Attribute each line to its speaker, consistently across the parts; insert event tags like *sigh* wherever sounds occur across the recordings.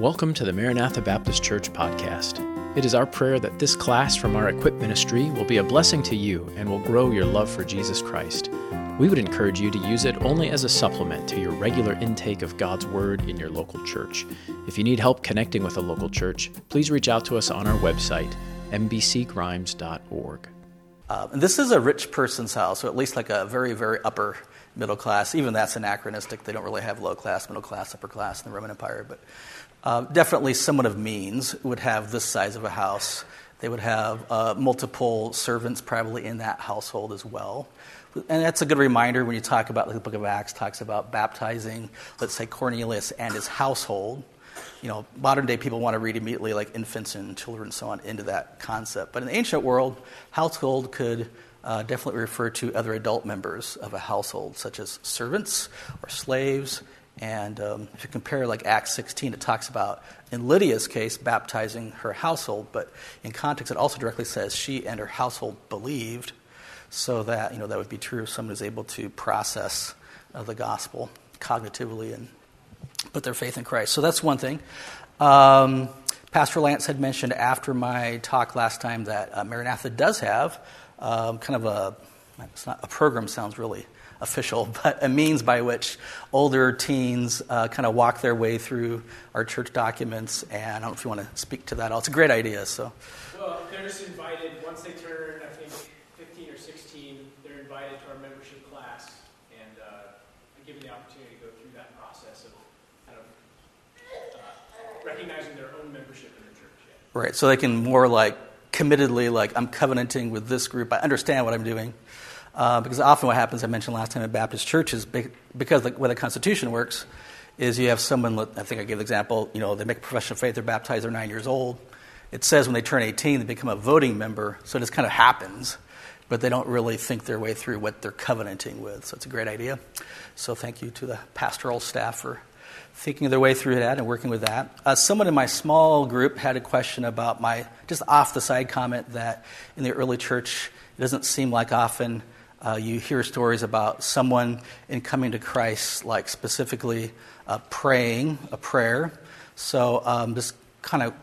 Speaker 1: Welcome to the Maranatha Baptist Church podcast. It is our prayer that this class from our Equip ministry will be a blessing to you and will grow your love for Jesus Christ. We would encourage you to use it only as a supplement to your regular intake of God's Word in your local church. If you need help connecting with a local church, please reach out to us on our website, mbcgrimes.org.
Speaker 2: Uh, this is a rich person's house, or at least like a very, very upper middle class. Even that's anachronistic. They don't really have low class, middle class, upper class in the Roman Empire. But uh, definitely someone of means would have this size of a house. They would have uh, multiple servants probably in that household as well. And that's a good reminder when you talk about, like the book of Acts talks about baptizing, let's say, Cornelius and his household. You know, modern day people want to read immediately like infants and children and so on into that concept. But in the ancient world, household could uh, definitely refer to other adult members of a household, such as servants or slaves and um, if you compare like Acts 16, it talks about, in Lydia's case, baptizing her household, but in context, it also directly says she and her household believed, so that, you know, that would be true if someone is able to process uh, the gospel cognitively and put their faith in Christ. So that's one thing. Um, Pastor Lance had mentioned after my talk last time that uh, Maranatha does have um, kind of a, it's not, a program sounds really official, *laughs* but a means by which older teens uh, kind of walk their way through our church documents. And I don't know if you want to speak to that. All It's a great idea. So.
Speaker 3: Well, they're just invited once they turn, I think, 15 or 16. They're invited to our membership class and uh, given the opportunity to go through that process of kind of uh, recognizing their own membership in the church. Yeah.
Speaker 2: Right. So they can more like committedly, like I'm covenanting with this group. I understand what I'm doing. Uh, because often what happens, I mentioned last time at Baptist churches, because the way the Constitution works, is you have someone, I think I gave the example, you know, they make a profession of faith, they're baptized, they're nine years old. It says when they turn 18, they become a voting member, so it just kind of happens, but they don't really think their way through what they're covenanting with. So it's a great idea. So thank you to the pastoral staff for thinking their way through that and working with that. Uh, someone in my small group had a question about my just off the side comment that in the early church, it doesn't seem like often uh, you hear stories about someone in coming to Christ, like specifically uh, praying a prayer. So um, just kind of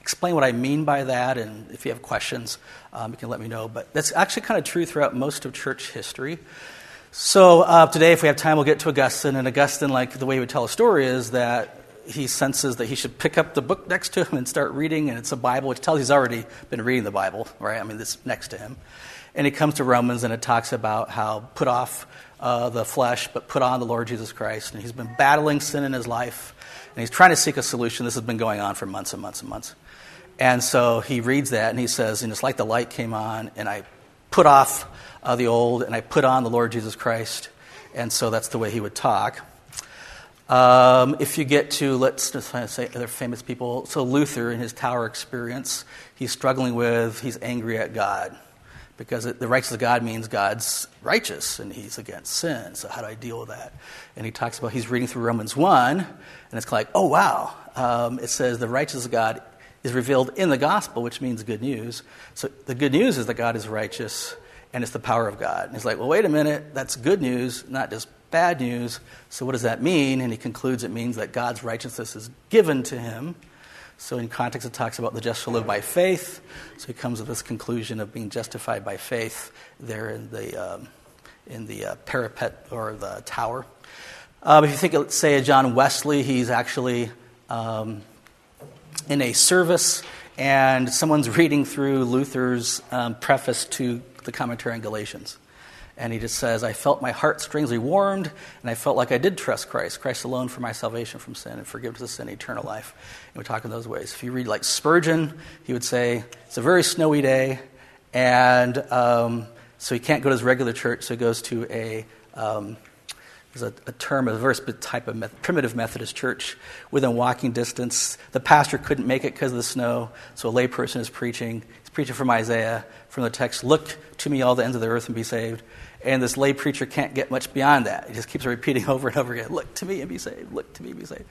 Speaker 2: explain what I mean by that, and if you have questions, um, you can let me know. But that's actually kind of true throughout most of church history. So uh, today, if we have time, we'll get to Augustine. And Augustine, like the way he would tell a story, is that he senses that he should pick up the book next to him and start reading, and it's a Bible, which tells he's already been reading the Bible, right? I mean, it's next to him. And it comes to Romans and it talks about how put off uh, the flesh, but put on the Lord Jesus Christ. And he's been battling sin in his life, and he's trying to seek a solution. This has been going on for months and months and months. And so he reads that and he says, and it's like the light came on, and I put off uh, the old, and I put on the Lord Jesus Christ. And so that's the way he would talk. Um, if you get to, let's just say other famous people, so Luther in his tower experience, he's struggling with, he's angry at God because the righteousness of God means God's righteous and he's against sin. So, how do I deal with that? And he talks about he's reading through Romans 1, and it's like, oh, wow. Um, it says the righteousness of God is revealed in the gospel, which means good news. So, the good news is that God is righteous and it's the power of God. And he's like, well, wait a minute, that's good news, not just bad news. So, what does that mean? And he concludes it means that God's righteousness is given to him so, in context, it talks about the just shall live by faith. So, he comes to this conclusion of being justified by faith there in the, um, in the uh, parapet or the tower. Um, if you think, of, say, of John Wesley, he's actually um, in a service and someone's *laughs* reading through Luther's um, preface to the commentary on Galatians. And he just says, I felt my heart strangely warmed, and I felt like I did trust Christ, Christ alone for my salvation from sin and forgiveness of sin, eternal life. And we talk in those ways. If you read like Spurgeon, he would say, It's a very snowy day, and um, so he can't go to his regular church, so he goes to a. Um, there's a, a, term, a very type of primitive Methodist church within walking distance. The pastor couldn't make it because of the snow, so a layperson is preaching. He's preaching from Isaiah, from the text, Look to me, all the ends of the earth, and be saved. And this lay preacher can't get much beyond that. He just keeps repeating *laughs* over and over again, Look to me and be saved. Look to me and be saved.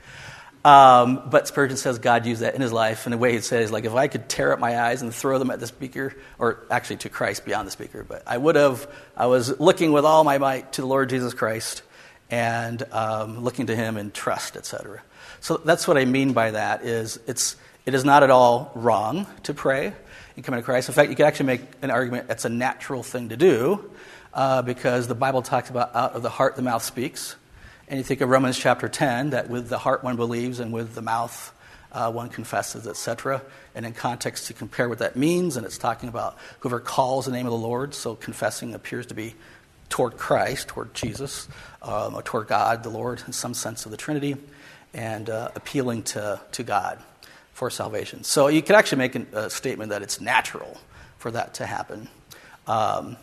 Speaker 2: Um, but Spurgeon says God used that in his life. in a way he says, like, if I could tear up my eyes and throw them at the speaker, or actually to Christ beyond the speaker, but I would have, I was looking with all my might to the Lord Jesus Christ. and um, looking to Him in trust, etc. So that's what I mean by that. Is it's it is not at all wrong to pray and come into Christ. In fact, you could actually make an argument it's a natural thing to do uh, because the Bible talks about out of the heart the mouth speaks. And you think of Romans chapter 10, that with the heart one believes and with the mouth uh, one confesses, etc. And in context, to compare what that means, and it's talking about whoever calls the name of the Lord. So confessing appears to be toward Christ, toward Jesus, um, or toward God, the Lord, in some sense of the Trinity, and uh, appealing to, to God for salvation. So you could actually make a statement that it's natural for that to happen. Um,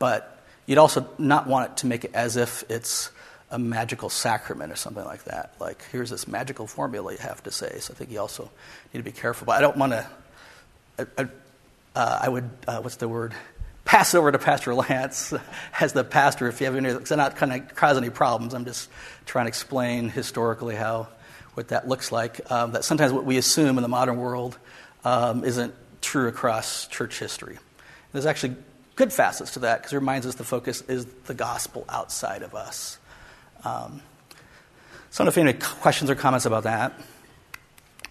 Speaker 2: but you'd also not want it to make it as if it's a magical sacrament or something like that. Like, here's this magical formula you have to say. So I think you also need to be careful. But I don't want to, I, uh, I would, uh, what's the word? Pass over to Pastor Lance *laughs* as the pastor if you have any, because I'm not going to cause any problems. I'm just trying to explain historically how, what that looks like. Um, that sometimes what we assume in the modern world um, isn't true across church history. There's actually good facets to that because it reminds us the focus is the gospel outside of us. Um, so I don't know if any questions or comments about that.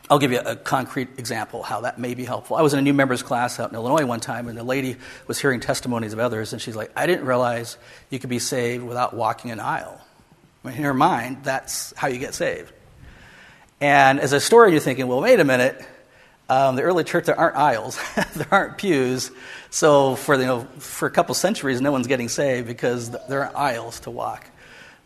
Speaker 2: I'll give you a concrete example how that may be helpful. I was in a new members class out in Illinois one time, and the lady was hearing testimonies of others, and she's like, I didn't realize you could be saved without walking an aisle. I mean, in her mind, that's how you get saved. And as a story, you're thinking, well, wait a minute. Um, the early church, there aren't aisles, *laughs* there aren't pews. So for, you know, for a couple centuries, no one's getting saved because there aren't aisles to walk.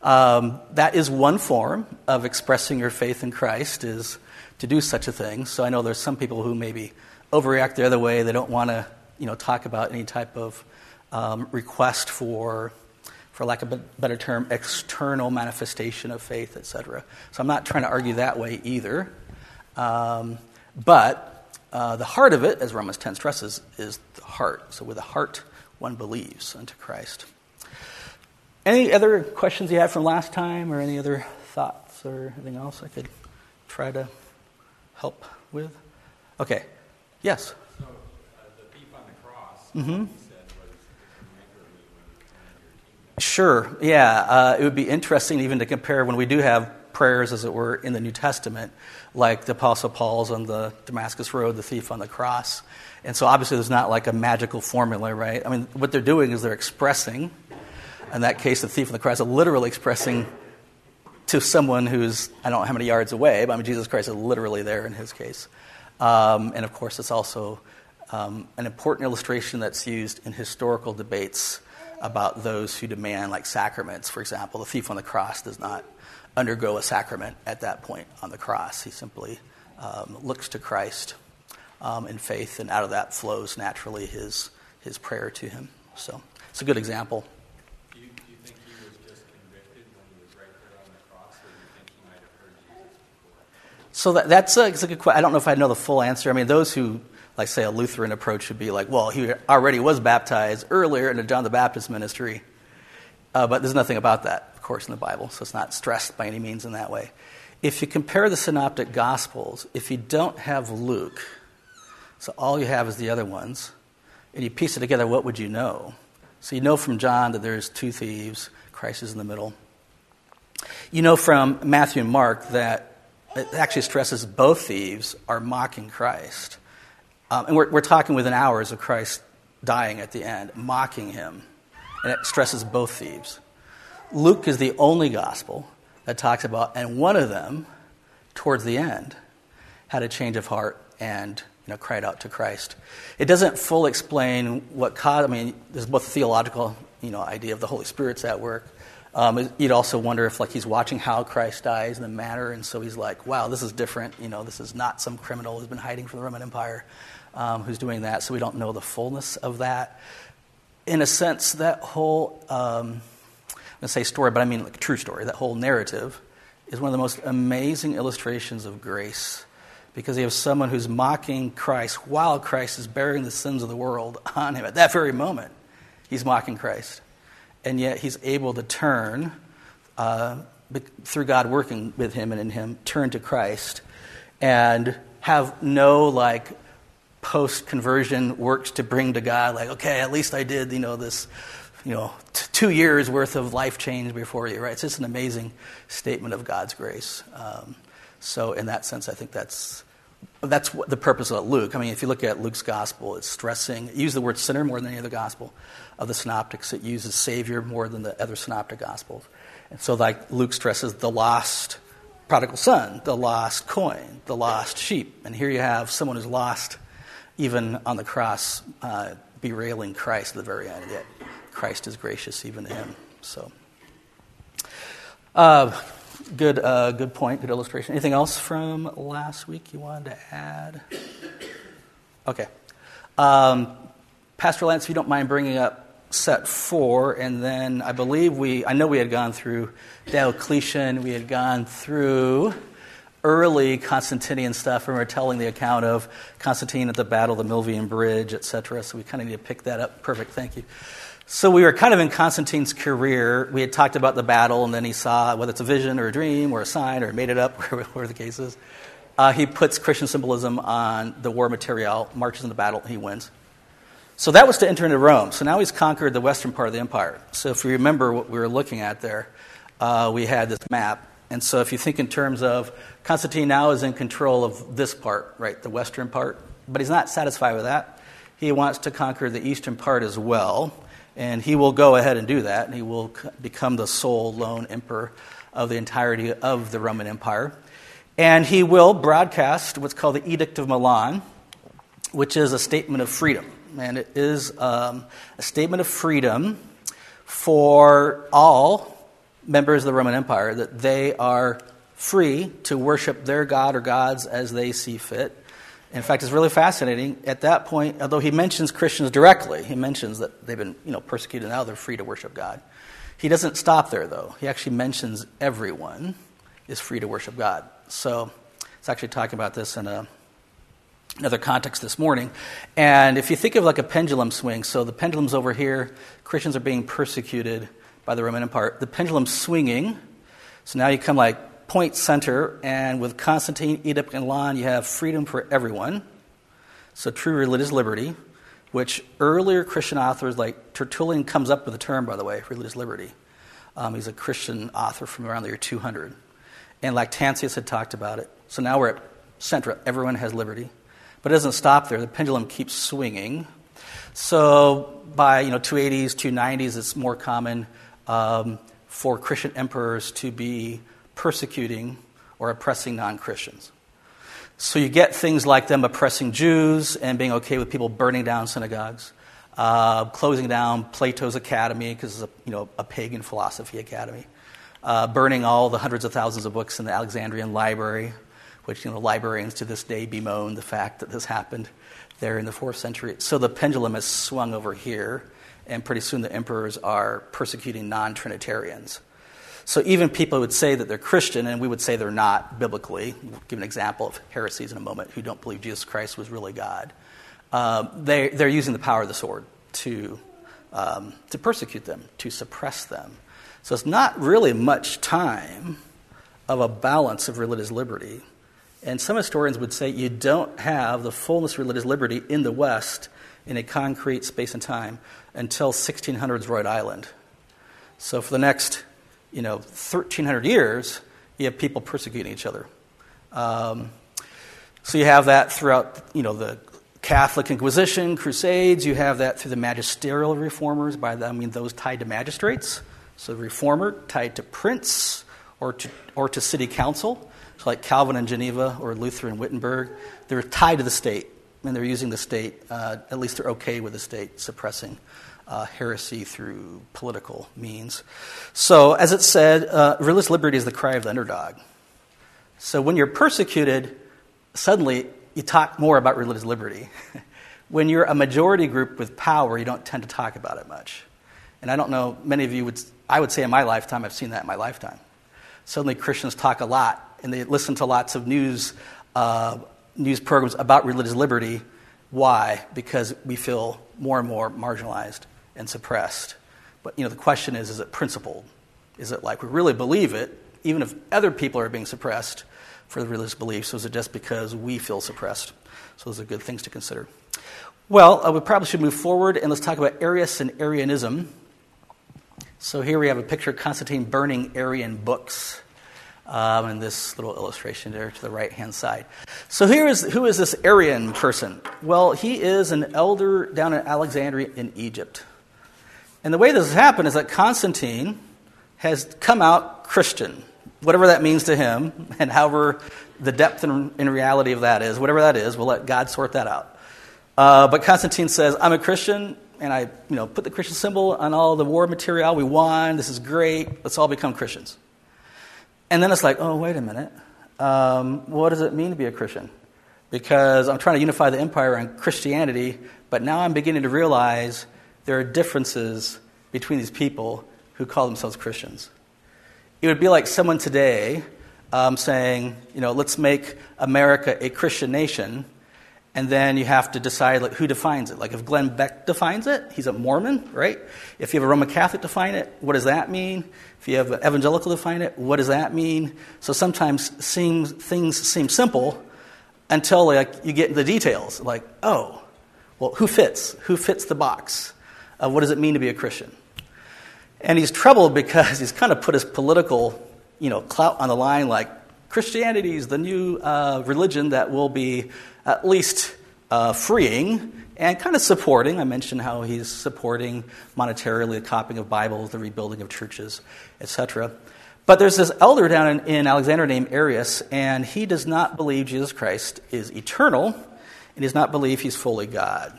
Speaker 2: Um, that is one form of expressing your faith in Christ is to do such a thing. So I know there's some people who maybe overreact the other way. They don't want to, you know, talk about any type of um, request for, for lack of a better term, external manifestation of faith, etc. So I'm not trying to argue that way either. Um, but uh, the heart of it, as Romans 10 stresses, is the heart. So with the heart, one believes unto Christ. Any other questions you had from last time, or any other thoughts, or anything else I could try to help with? Okay. Yes.
Speaker 4: So, uh, the thief on the cross.
Speaker 2: Mm-hmm. Sure. Yeah. Uh, it would be interesting even to compare when we do have prayers, as it were, in the New Testament, like the Apostle Paul's on the Damascus Road, the thief on the cross. And so obviously there's not like a magical formula, right? I mean, what they're doing is they're expressing in that case, the thief on the cross literally expressing to someone who's, I don't know how many yards away, but I mean, Jesus Christ is literally there in his case. Um, and of course, it's also um, an important illustration that's used in historical debates about those who demand, like sacraments. For example, the thief on the cross does not undergo a sacrament at that point on the cross. He simply um, looks to Christ um, in faith, and out of that flows naturally his, his prayer to him. So it's a good example. So that, that's, a, that's a good question. I don't know if I know the full answer. I mean, those who, like, say, a Lutheran approach would be like, well, he already was baptized earlier in the John the Baptist ministry. Uh, but there's nothing about that, of course, in the Bible, so it's not stressed by any means in that way. If you compare the synoptic gospels, if you don't have Luke, so all you have is the other ones, and you piece it together, what would you know? So you know from John that there's two thieves, Christ is in the middle. You know from Matthew and Mark that it actually stresses both thieves are mocking Christ. Um, and we're, we're talking within hours of Christ dying at the end, mocking him. And it stresses both thieves. Luke is the only gospel that talks about, and one of them, towards the end, had a change of heart and you know, cried out to Christ. It doesn't fully explain what caused, I mean, there's both a theological you know, idea of the Holy Spirit's at work, um, you'd also wonder if like he's watching how Christ dies in the manner, and so he's like, "Wow, this is different. You know, this is not some criminal who's been hiding from the Roman Empire um, who's doing that." So we don't know the fullness of that. In a sense, that whole um, I'm going to say story, but I mean like true story. That whole narrative is one of the most amazing illustrations of grace because you have someone who's mocking Christ while Christ is bearing the sins of the world *laughs* on him at that very moment. He's mocking Christ and yet he's able to turn, uh, through God working with him and in him, turn to Christ and have no like post conversion works to bring to God, like, okay, at least I did, you know, this you know, t- two years worth of life change before you, right? It's just an amazing statement of God's grace. Um, so, in that sense, I think that's that's what the purpose of Luke. I mean, if you look at Luke's gospel, it's stressing, it uses the word sinner more than any other gospel of the synoptics. It uses Savior more than the other synoptic gospels. And so, like, Luke stresses the lost prodigal son, the lost coin, the lost sheep. And here you have someone who's lost, even on the cross, uh, berailing Christ at the very end. Yet Christ is gracious even to him. So, uh, good, uh, good point, good illustration. Anything else from last week you wanted to add? Okay. Um, Pastor Lance, if you don't mind bringing up set four, and then I believe we, I know we had gone through Diocletian, we had gone through early Constantinian stuff, and we are telling the account of Constantine at the Battle of the Milvian Bridge, etc. So we kind of need to pick that up. Perfect, thank you. So we were kind of in Constantine's career. We had talked about the battle, and then he saw whether it's a vision or a dream or a sign or made it up, *laughs* whatever the case is. Uh, he puts Christian symbolism on the war material, marches in the battle, and he wins. So that was to enter into Rome. So now he's conquered the western part of the empire. So if you remember what we were looking at there, uh, we had this map. And so if you think in terms of Constantine now is in control of this part, right, the western part, but he's not satisfied with that. He wants to conquer the eastern part as well. And he will go ahead and do that. And he will become the sole lone emperor of the entirety of the Roman Empire. And he will broadcast what's called the Edict of Milan, which is a statement of freedom and it is um, a statement of freedom for all members of the Roman Empire that they are free to worship their god or gods as they see fit. In fact, it's really fascinating. At that point, although he mentions Christians directly, he mentions that they've been you know, persecuted, now they're free to worship God. He doesn't stop there, though. He actually mentions everyone is free to worship God. So it's actually talking about this in a another context this morning. And if you think of like a pendulum swing, so the pendulum's over here, Christians are being persecuted by the Roman Empire. The pendulum's swinging, so now you come like point center, and with Constantine, Edict, and Milan, you have freedom for everyone. So true religious liberty, which earlier Christian authors like Tertullian comes up with the term, by the way, religious liberty. Um, he's a Christian author from around the year 200. And Lactantius had talked about it. So now we're at center. Everyone has liberty. But it doesn't stop there. The pendulum keeps swinging. So by you know 280s, 290s, it's more common um, for Christian emperors to be persecuting or oppressing non-Christians. So you get things like them oppressing Jews and being okay with people burning down synagogues, uh, closing down Plato's academy because it's a, you know, a pagan philosophy academy, uh, burning all the hundreds of thousands of books in the Alexandrian library, which you know, librarians to this day bemoan the fact that this happened there in the fourth century. So the pendulum has swung over here, and pretty soon the emperors are persecuting non Trinitarians. So even people would say that they're Christian, and we would say they're not biblically. We'll give an example of heresies in a moment who don't believe Jesus Christ was really God. Um, they, they're using the power of the sword to, um, to persecute them, to suppress them. So it's not really much time of a balance of religious liberty and some historians would say you don't have the fullness of religious liberty in the West in a concrete space and time until 1600s Rhode Island. So for the next, you know, 1300 years, you have people persecuting each other. Um, so you have that throughout, you know, the Catholic Inquisition, Crusades. You have that through the magisterial reformers. By that I mean those tied to magistrates. So reformer tied to prince or to, or to city council. So like Calvin in Geneva or Luther in Wittenberg, they're tied to the state, and they're using the state, uh, at least they're okay with the state suppressing uh, heresy through political means. So, as it said, uh, religious liberty is the cry of the underdog. So, when you're persecuted, suddenly you talk more about religious liberty. *laughs* when you're a majority group with power, you don't tend to talk about it much. And I don't know, many of you would, I would say in my lifetime, I've seen that in my lifetime. Suddenly Christians talk a lot and they listen to lots of news, uh, news programs about religious liberty. Why? Because we feel more and more marginalized and suppressed. But you know, the question is: Is it principled? Is it like we really believe it, even if other people are being suppressed for the religious beliefs? Or is it just because we feel suppressed? So those are good things to consider. Well, uh, we probably should move forward and let's talk about Arius and Arianism. So here we have a picture of Constantine burning Arian books. Um, and this little illustration there to the right hand side. So here is who is this Arian person? Well, he is an elder down in Alexandria in Egypt. And the way this has happened is that Constantine has come out Christian, whatever that means to him, *laughs* and however the depth and, in reality of that is, whatever that is, we'll let God sort that out. Uh, but Constantine says, I'm a Christian, and I you know, put the Christian symbol on all the war material. We won. This is great. Let's all become Christians. And then it's like, oh, wait a minute. Um, what does it mean to be a Christian? Because I'm trying to unify the empire on Christianity, but now I'm beginning to realize there are differences between these people who call themselves Christians. It would be like someone today um, saying, you know, let's make America a Christian nation, and then you have to decide like, who defines it. Like if Glenn Beck defines it, he's a Mormon, right? If you have a Roman Catholic define it, what does that mean? If you have an evangelical define it, what does that mean? So sometimes seems, things seem simple until like you get the details. Like, oh, well, who fits? Who fits the box? Of what does it mean to be a Christian? And he's troubled because he's kind of put his political, you know, clout on the line. Like Christianity is the new uh, religion that will be at least uh, freeing and kind of supporting. I mentioned how he's supporting monetarily the copying of Bibles, the rebuilding of churches, etc. But there's this elder down in, in Alexandria named Arius, and he does not believe Jesus Christ is eternal, and he does not believe he's fully God.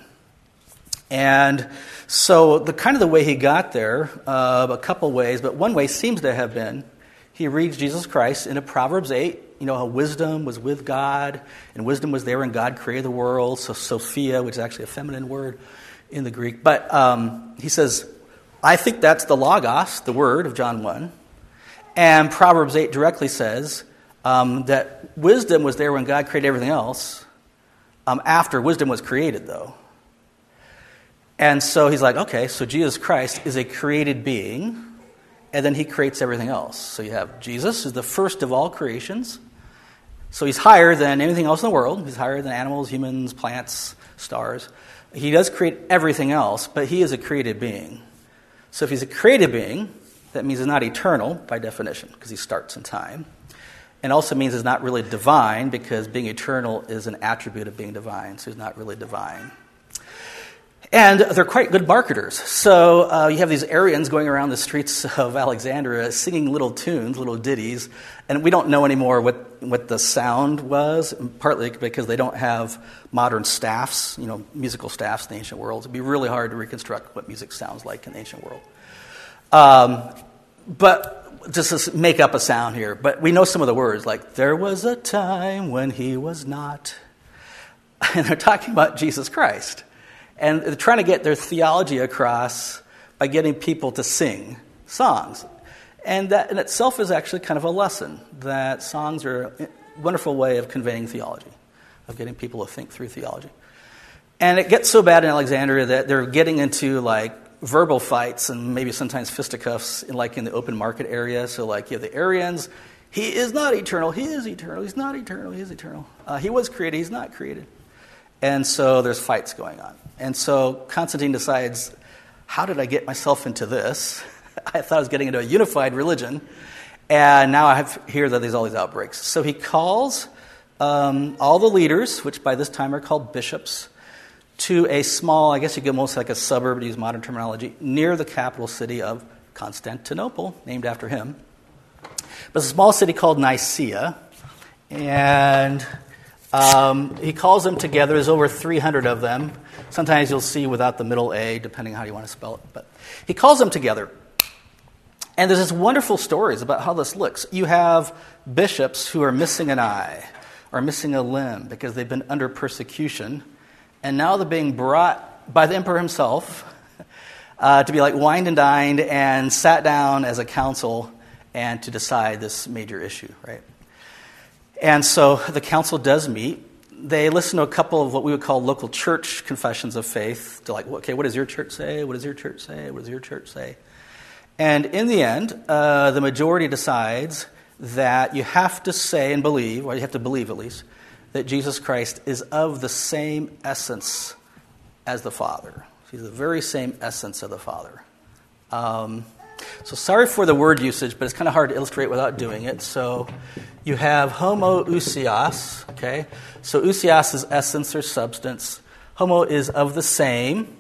Speaker 2: And so, the kind of the way he got there, uh, a couple ways, but one way seems to have been he reads Jesus Christ in a Proverbs 8. You know how wisdom was with God, and wisdom was there when God created the world. So, Sophia, which is actually a feminine word in the Greek. But um, he says, I think that's the Logos, the word of John 1. And Proverbs 8 directly says um, that wisdom was there when God created everything else. Um, after wisdom was created, though. And so he's like, okay, so Jesus Christ is a created being, and then he creates everything else. So you have Jesus, who's the first of all creations. So he's higher than anything else in the world. He's higher than animals, humans, plants, stars. He does create everything else, but he is a created being. So if he's a created being, that means he's not eternal by definition, because he starts in time. And also means he's not really divine, because being eternal is an attribute of being divine, so he's not really divine. And they're quite good marketers. So uh, you have these Arians going around the streets of Alexandria singing little tunes, little ditties, and we don't know anymore what, what the sound was, partly because they don't have modern staffs, you know, musical staffs in the ancient world. It'd be really hard to reconstruct what music sounds like in the ancient world. Um, but just to make up a sound here, but we know some of the words, like, there was a time when he was not. *laughs* And they're talking about Jesus Christ. And they're trying to get their theology across by getting people to sing songs. And that in itself is actually kind of a lesson that songs are a wonderful way of conveying theology, of getting people to think through theology. And it gets so bad in Alexandria that they're getting into like verbal fights and maybe sometimes fisticuffs in like in the open market area. So like you have the Arians, he is not eternal, he is eternal, he's not eternal, he is eternal. Uh, he was created, he's not created. And so there's fights going on. And so Constantine decides, how did I get myself into this? *laughs* I thought I was getting into a unified religion, and now I have hear that there's all these outbreaks. So he calls um, all the leaders, which by this time are called bishops, to a small, I guess you could almost like a suburb to use modern terminology, near the capital city of Constantinople, named after him. But it's a small city called Nicaea, and um, he calls them together. There's over 300 of them. Sometimes you'll see without the middle A, depending on how you want to spell it. But he calls them together. And there's this wonderful stories about how this looks. You have bishops who are missing an eye or missing a limb because they've been under persecution. And now they're being brought by the emperor himself uh, to be like wined and dined and sat down as a council and to decide this major issue, right? And so the council does meet. They listen to a couple of what we would call local church confessions of faith to like, okay, what does your church say? What does your church say? What does your church say? And in the end, uh, the majority decides that you have to say and believe, or you have to believe at least, that Jesus Christ is of the same essence as the Father. He's the very same essence of the Father. Um, So sorry for the word usage, but it's kind of hard to illustrate without doing it. So you have homoousios, okay? So ousios is essence or substance. Homo is of the same.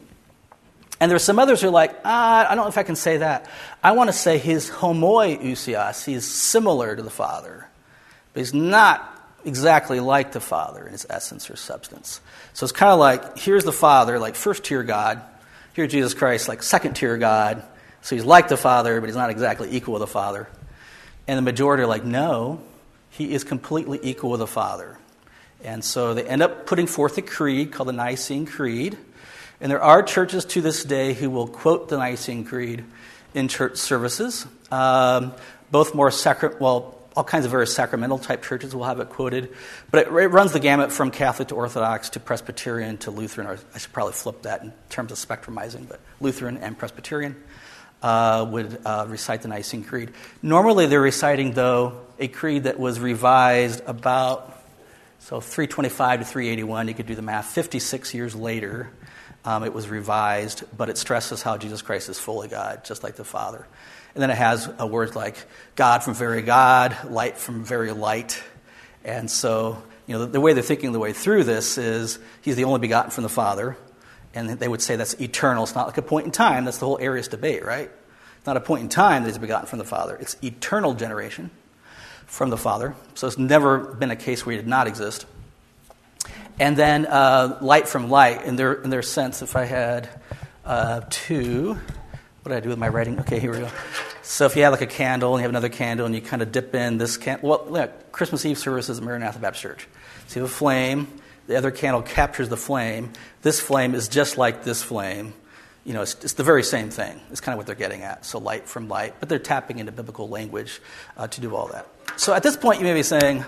Speaker 2: And there's some others who are like, ah, I don't know if I can say that. I want to say he's homoiousios. He's similar to the Father, but he's not exactly like the Father in his essence or substance. So it's kind of like here's the Father, like first tier God. Here's Jesus Christ, like second tier God. So he's like the Father, but he's not exactly equal with the Father. And the majority are like, no, he is completely equal with the Father. And so they end up putting forth a creed called the Nicene Creed. And there are churches to this day who will quote the Nicene Creed in church services. Um, both more sacra- well, all kinds of various sacramental type churches will have it quoted, but it, it, runs the gamut from Catholic to Orthodox to Presbyterian to Lutheran. Or I should probably flip that in terms of spectrumizing, but Lutheran and Presbyterian uh, would uh, recite the Nicene Creed. Normally, they're reciting though a creed that was revised about so 325 to 381. You could do the math. 56 years later, um, it was revised, but it stresses how Jesus Christ is fully God, just like the Father. And then it has a word like God from very God, light from very light. And so, you know, the, the way they're thinking the way through this is he's the only begotten from the Father. And they would say that's eternal. It's not like a point in time. That's the whole Arius debate, right? It's not a point in time that he's begotten from the Father. It's eternal generation from the Father. So it's never been a case where he did not exist. And then uh, light from light, in their, in their sense, if I had uh, two, what did I do with my writing? Okay, here we go. So if you have like a candle and you have another candle and you kind of dip in this candle, well, look, Christmas Eve services at Maranatha Baptist Church. So you have a flame, the other candle captures the flame. This flame is just like this flame. You know, it's, it's the very same thing. It's kind of what they're getting at. So light from light, but they're tapping into biblical language uh, to do all that. So at this point, you may be saying,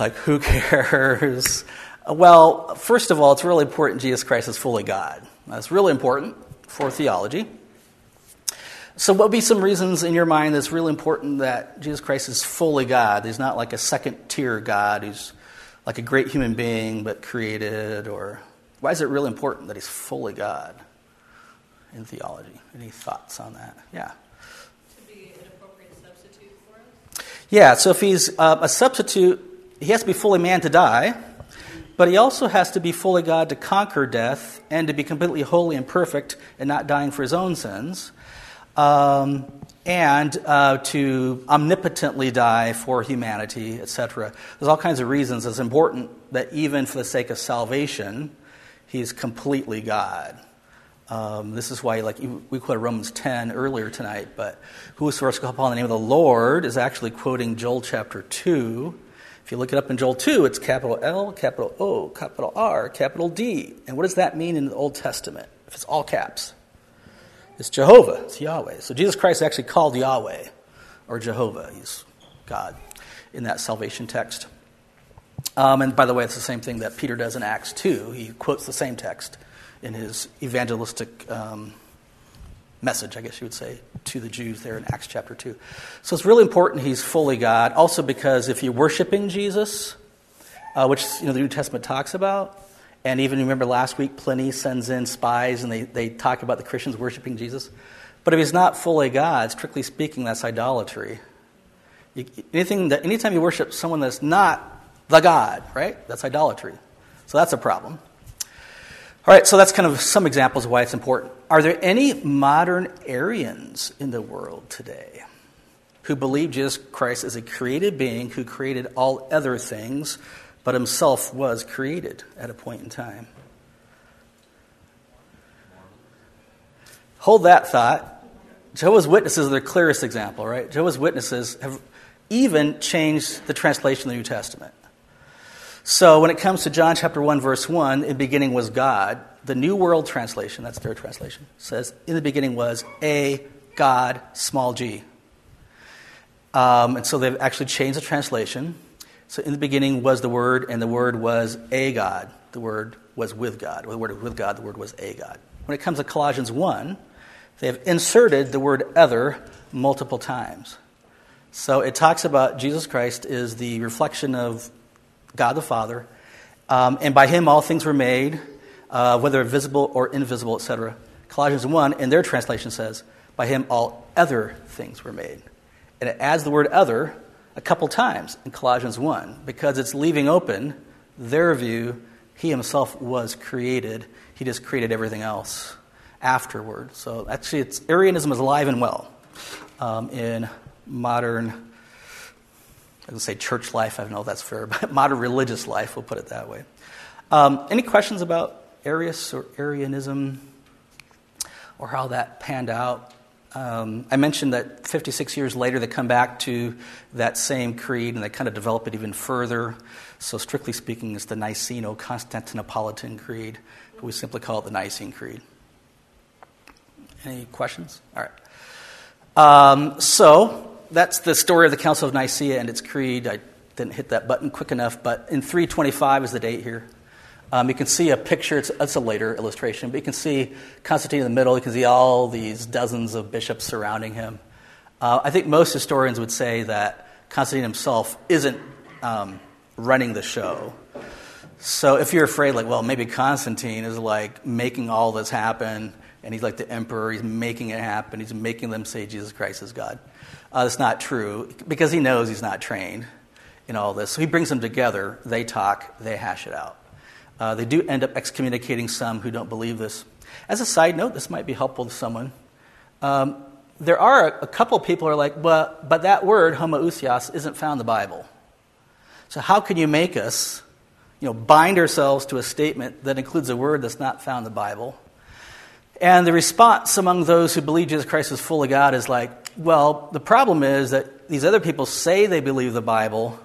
Speaker 2: like, who *laughs* cares? Well, first of all, it's really important Jesus Christ is fully God. That's really important for theology. So, what would be some reasons in your mind that's really important that Jesus Christ is fully God? He's not like a second tier God who's like a great human being but created, or why is it really important that he's fully God in theology? Any thoughts on that? Yeah.
Speaker 5: To be an appropriate substitute for us?
Speaker 2: Yeah, so if he's uh, a substitute, he has to be fully man to die, but he also has to be fully God to conquer death and to be completely holy and perfect and not dying for his own sins um, and uh, to omnipotently die for humanity, etc. There's all kinds of reasons it's important that even for the sake of salvation, he's completely God. Um, this is why, like we quoted Romans 10 earlier tonight, but whosoever shall call on the name of the Lord is actually quoting Joel chapter 2. If you look it up in Joel 2, it's capital L, capital O, capital R, capital D. And what does that mean in the Old Testament if it's all caps? It's Jehovah, it's Yahweh. So Jesus Christ actually called Yahweh or Jehovah. He's God in that salvation text. Um, and by the way, it's the same thing that Peter does in Acts 2. He quotes the same text in his evangelistic um, message, I guess you would say, to the Jews there in Acts chapter 2. So it's really important he's fully God. Also, because if you're worshiping Jesus, uh, which you know, the New Testament talks about, and even remember last week, Pliny sends in spies and they, they talk about the Christians worshiping Jesus. But if he's not fully God, strictly speaking, that's idolatry. You, anything that, anytime you worship someone that's not the God, right? That's idolatry. So that's a problem. All right, so that's kind of some examples of why it's important. Are there any modern Arians in the world today who believe Jesus Christ is a created being who created all other things but himself was created at a point in time. Hold that thought. Jehovah's Witnesses are the clearest example, right? Jehovah's Witnesses have even changed the translation of the New Testament. So when it comes to John chapter 1, verse 1, in the beginning was God, the New World Translation, that's their translation, says, in the beginning was a God, small g. Um, and so they've actually changed the translation so in the beginning was the Word, and the Word was a God. The Word was with God. the Word was with God, the Word was a God. When it comes to Colossians 1, they have inserted the word other multiple times. So it talks about Jesus Christ is the reflection of God the Father, um, and by him all things were made, uh, whether visible or invisible, etc. Colossians 1, in their translation, says, By him, all other things were made. And it adds the word other a couple times in Colossians 1 because it's leaving open their view he himself was created. He just created everything else afterward. So actually, it's, Arianism is alive and well um, in modern, I would say church life. I don't know if that's fair, *laughs* but modern religious life, we'll put it that way. Um, any questions about Arius or Arianism or how that panned out? Um, I mentioned that 56 years later they come back to that same creed and they kind of develop it even further. So, strictly speaking, it's the Niceno Constantinopolitan Creed. We simply call it the Nicene Creed. Any questions? All right. Um, so, that's the story of the Council of Nicaea and its creed. I didn't hit that button quick enough, but in 325 is the date here. Um, you can see a picture, it's, it's, a later illustration, but you can see Constantine in the middle. You can see all these dozens of bishops surrounding him. Uh, I think most historians would say that Constantine himself isn't um, running the show. So if you're afraid, like, well, maybe Constantine is like making all this happen, and he's like the emperor, he's making it happen, he's making them say Jesus Christ is God. Uh, that's not true because he knows he's not trained in all this. So he brings them together, they talk, they hash it out. Uh, they do end up excommunicating some who don't believe this. As a side note, this might be helpful to someone. Um, there are a, a couple people who are like, well, but that word, homoousios, isn't found in the Bible. So how can you make us, you know, bind ourselves to a statement that includes a word that's not found in the Bible? And the response among those who believe Jesus Christ is full of God is like, well, the problem is that these other people say they believe the Bible,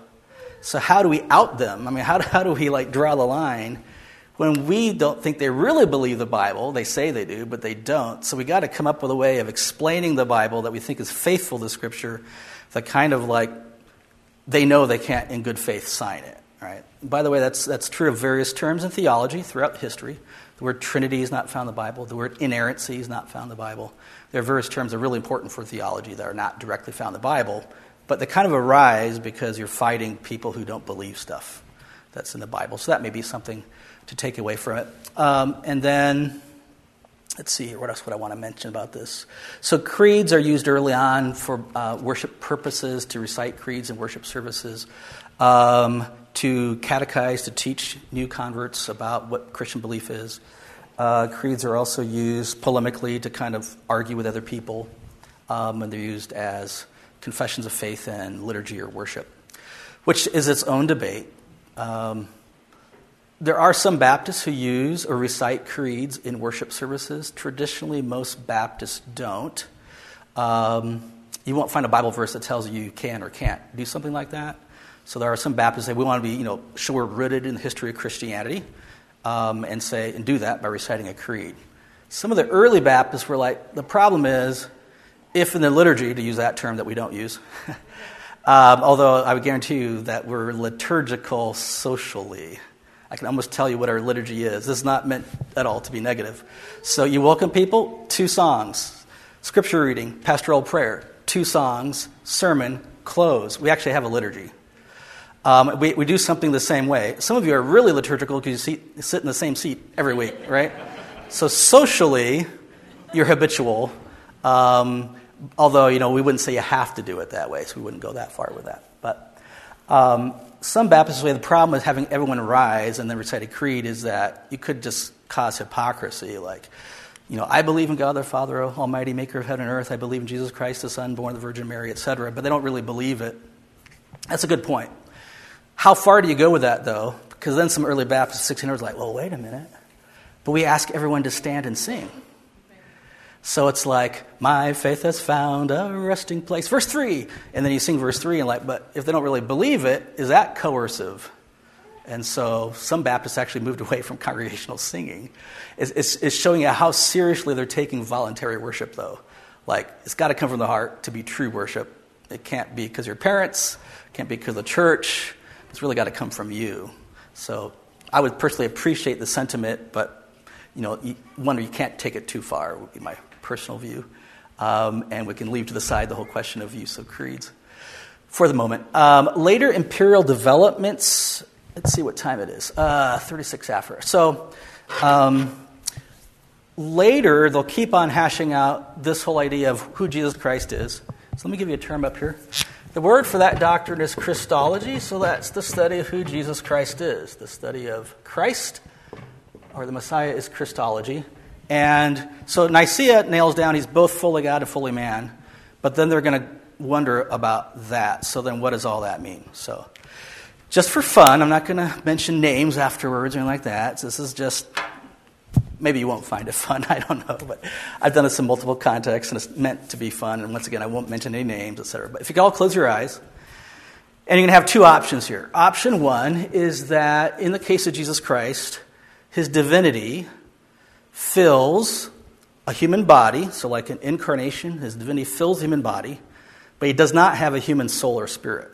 Speaker 2: so how do we out them? I mean, how, how do we like draw the line when we don't think they really believe the Bible? They say they do, but they don't. So we got to come up with a way of explaining the Bible that we think is faithful to Scripture, that kind of like they know they can't, in good faith, sign it. Right? By the way, that's, that's true of various terms in theology throughout history. The word Trinity is not found in the Bible. The word inerrancy is not found in the Bible. There are various terms that are really important for theology that are not directly found in the Bible, but they kind of arise because you're fighting people who don't believe stuff that's in the Bible. So that may be something to take away from it. Um, and then Let's see. What else would I want to mention about this? So, creeds are used early on for uh, worship purposes, to recite creeds and worship services, um, to catechize, to teach new converts about what Christian belief is. Uh, creeds are also used polemically to kind of argue with other people, um, and they're used as confessions of faith and liturgy or worship, which is its own debate. Um, there are some Baptists who use or recite creeds in worship services. Traditionally, most Baptists don't. Um, you won't find a Bible verse that tells you you can or can't do something like that. So there are some Baptists that say we want to be, you know, sure rooted in the history of Christianity, um, and say and do that by reciting a creed. Some of the early Baptists were like, the problem is, if in the liturgy, to use that term that we don't use, *laughs* um, although I would guarantee you that we're liturgical socially. I can almost tell you what our liturgy is. This is not meant at all to be negative. So you welcome people, two songs, scripture reading, pastoral prayer, two songs, sermon, close. We actually have a liturgy. Um, we, we do something the same way. Some of you are really liturgical because you, you sit in the same seat every week, right? So socially, you're habitual. Um, although, you know, we wouldn't say you have to do it that way, so we wouldn't go that far with that. But um, some Baptists say the problem with having everyone rise and then recite a creed is that you could just cause hypocrisy. Like, you know, I believe in God the Father, Almighty, Maker of heaven and earth. I believe in Jesus Christ, the Son, born of the Virgin Mary, etc. But they don't really believe it. That's a good point. How far do you go with that, though? Because then some early Baptists, 1600s, like, well, wait a minute. But we ask everyone to stand and sing. So it's like, my faith has found a resting place. Verse 3. And then you sing verse 3 and like, but if they don't really believe it, is that coercive? And so some Baptists actually moved *laughs* away from congregational singing. It's, it's, it's showing you how seriously they're taking voluntary worship, though. Like, it's got to come from the heart to be true worship. It can't be because your parents, it can't be because the church. It's really got to come from you. So I would personally appreciate the sentiment, but, you know, wonder you can't take it too far, would be my personal view. Um, and we can leave to the side the whole question of use of creeds for the moment. Um, later imperial developments, let's see what time it is uh, 36 after. So, um, later, they'll keep on hashing out this whole idea of who Jesus Christ is. So let me give you a term up here. The word for that doctrine is Christology, so that's the study of who Jesus Christ is. The study of Christ, or the Messiah, is Christology. And so Nicaea nails down he's both fully God and fully man, but then they're going to wonder about that. So then what does all that mean? So just for fun, I'm not going to mention names afterwards or anything like that. This is just maybe you won't find it fun. *laughs* I don't know, but I've done this in multiple contexts, and it's meant to be fun. And once again, I won't mention any names, etc. But if you can all close your eyes, and you're going to have two options here. Option one is that in the case of Jesus Christ, his divinity fills a human body, so like an incarnation, his divinity fills human body, but he does not have a human soul or spirit.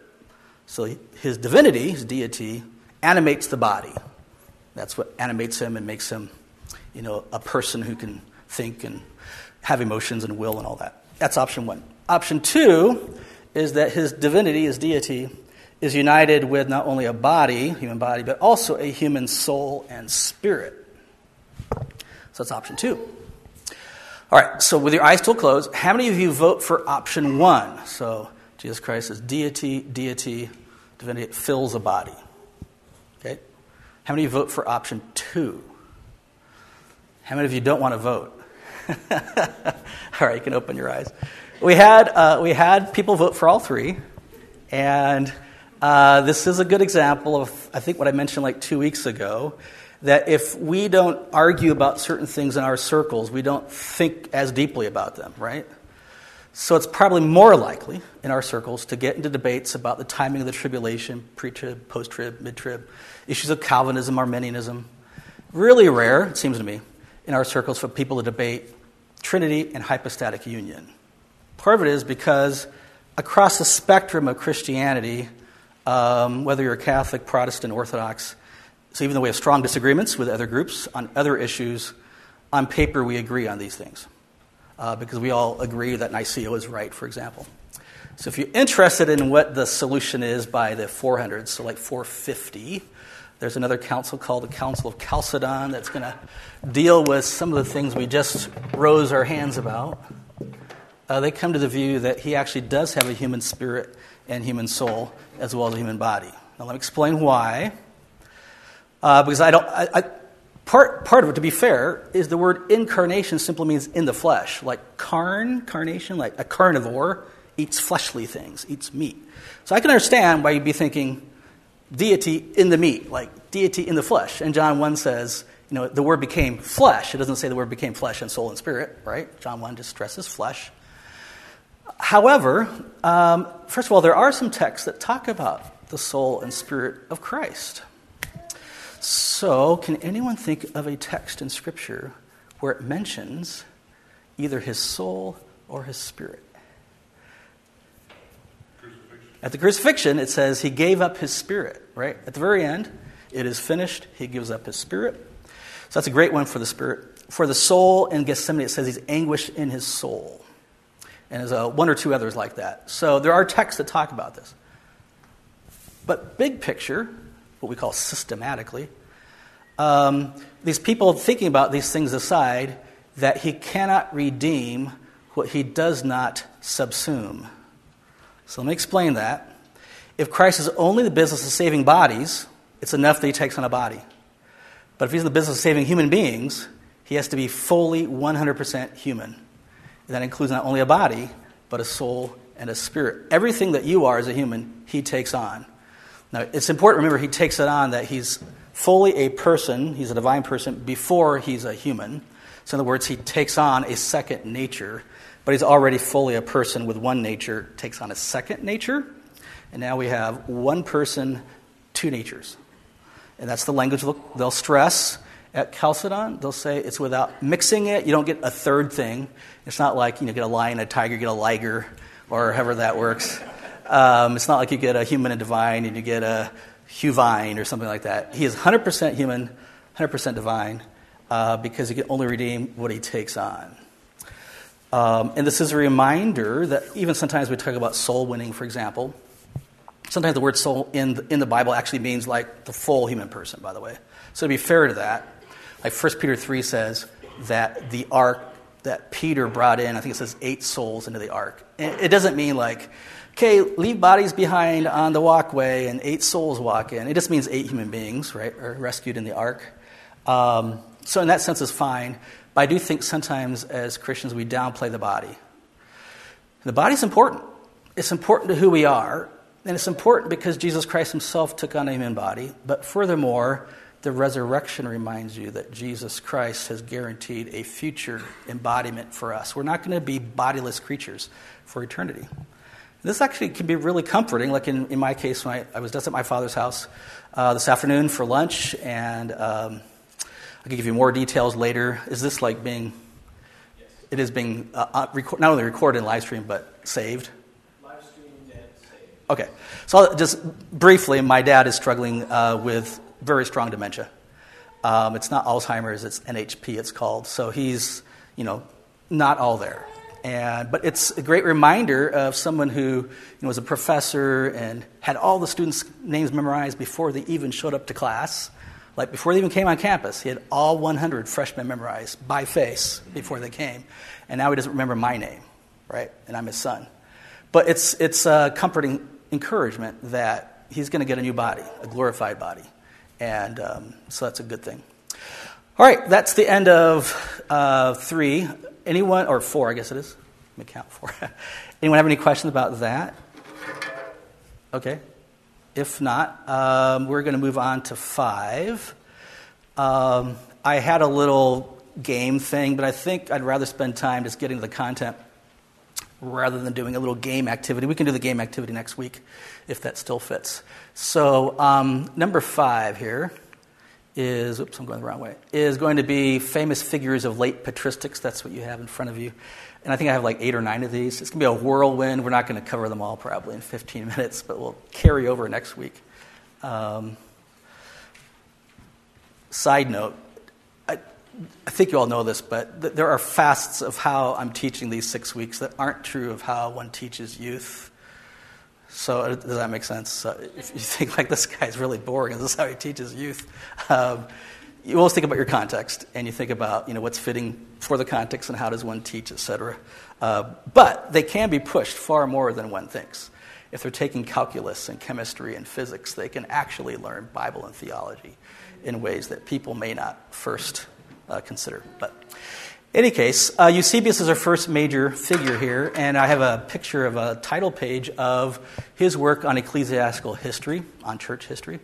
Speaker 2: So his divinity, his deity, animates the body. That's what animates him and makes him, you know, a person who can think and have emotions and will and all that. That's option one. Option two is that his divinity, his deity, is united with not only a body, human body, but also a human soul and spirit. So that's option two. All right, so with your eyes still closed, how many of you vote for option one? So Jesus Christ is deity, deity, divinity, it fills a body. Okay? How many of you vote for option two? How many of you don't want to vote? *laughs* all right, you can open your eyes. We had, uh, we had people vote for all three, and uh, this is a good example of, I think, what I mentioned like two weeks ago that if we don't argue about certain things in our circles, we don't think as deeply about them, right? So it's probably more likely in our circles to get into debates about the timing of the tribulation, pre trib, post trib, mid trib, issues of Calvinism, Arminianism. Really rare, it seems to me, in our circles for people to debate Trinity and hypostatic union. Part of it is because across the spectrum of Christianity, um, whether you're Catholic, Protestant, Orthodox, so even though we have strong disagreements with other groups on other issues, on paper we agree on these things uh, because we all agree that Nicaea is right, for example. So if you're interested in what the solution is by the 400s, so like 450, there's another council called the Council of Chalcedon that's going to deal with some of the things we just rose our hands about. Uh, they come to the view that he actually does have a human spirit and human soul as well as a human body. Now let me explain why. Uh, because I don't. I, I, part part of it, to be fair, is the word incarnation simply means in the flesh, like carn, carnation, like a carnivore eats fleshly things, eats meat. So I can understand why you'd be thinking deity in the meat, like deity in the flesh. And John 1 says, you know, the word became flesh. It doesn't say the word became flesh and soul and spirit, right? John 1 just stresses flesh. However, um, first of all, there are some texts that talk about the soul and spirit of Christ. So, can anyone think of a text in Scripture where it mentions either his soul or his spirit? At the crucifixion, it says he gave up his spirit, right? At the very end, it is finished. He gives up his spirit. So that's a great one for the spirit. For the soul in Gethsemane, it says he's anguished in his soul. And there's a, one or two others like that. So there are texts that talk about this. But big picture, what we call systematically, um, these people thinking about these things aside, that he cannot redeem what he does not subsume. So let me explain that. If Christ is only the business of saving bodies, it's enough that he takes on a body. But if he's in the business of saving human beings, he has to be fully 100% human. That includes not only a body, but a soul and a spirit. Everything that you are as a human, he takes on. Now, it's important remember he takes it on that he's fully a person, he's a divine person, before he's a human. So, in other words, he takes on a second nature, but he's already fully a person with one nature, takes on a second nature. And now we have one person, two natures. And that's the language they'll stress at Chalcedon. They'll say it's without mixing it. You don't get a third thing. It's not like you know, get a lion, a tiger, get a liger, or however that works. Um, it's not like you get a human and divine and you get a huvine or something like that. He is 100% human, 100% divine, uh, because he can only redeem what he takes on. Um, and this is a reminder that even sometimes we talk about soul winning, for example. Sometimes the word soul in the, in the Bible actually means like the full human person, by the way. So to be fair to that, like 1 Peter 3 says, that the ark that Peter brought in, I think it says eight souls into the ark. It doesn't mean like, okay, leave bodies behind on the walkway and eight souls walk in. It just means eight human beings, right, are rescued in the ark. Um, so, in that sense, it's fine. But I do think sometimes as Christians we downplay the body. The body's important. It's important to who we are, and it's important because Jesus Christ himself took on a human body. But furthermore, the resurrection reminds you that Jesus Christ has guaranteed a future embodiment for us. We're not going to be bodiless creatures for eternity. This actually can be really comforting, like in, in my case when I, I was just at my father's house uh, this afternoon for lunch, and um, I can give you more details later. Is this like being, it is being uh, uh, record, not only recorded and live streamed, but saved?
Speaker 3: Live streamed and saved.
Speaker 2: Okay. So just briefly, my dad is struggling uh, with very strong dementia. Um, it's not Alzheimer's, it's NHP, it's called. So he's, you know, not all there. And, but it's a great reminder of someone who you know, was a professor and had all the students' names memorized before they even showed up to class. Like before they even came on campus, he had all 100 freshmen memorized by face before they came. And now he doesn't remember my name, right? And I'm his son. But it's, it's a comforting encouragement that he's going to get a new body, a glorified body. And um, so that's a good thing. All right, that's the end of uh, three. Anyone, or four, I guess it is. Let me count four. *laughs* Anyone have any questions about that? Okay. If not, um, we're going to move on to five. Um, I had a little game thing, but I think I'd rather spend time just getting to the content rather than doing a little game activity. We can do the game activity next week if that still fits. So, um, number five here is, oops, I'm going the wrong way, is going to be famous figures of late patristics. That's what you have in front of you. And I think I have like eight or nine of these. It's going to be a whirlwind. We're not going to cover them all probably in 15 *laughs* minutes, but we'll carry over next week. Um, side note, I, think you all know this, but th- there are fasts of how I'm teaching these six weeks that aren't true of how one teaches youth. So uh, does that make sense? So if you think like this guy's really boring, and this is how he teaches youth, um, you always think about your context, and you think about you know what's fitting for the context and how does one teach, etc. Uh, but they can be pushed far more than one thinks. If they're taking calculus and chemistry and physics, they can actually learn Bible and theology in ways that people may not first uh, consider. But any case, uh, Eusebius is our first major figure here, and I have a picture of a title page of his work on ecclesiastical history, on church history.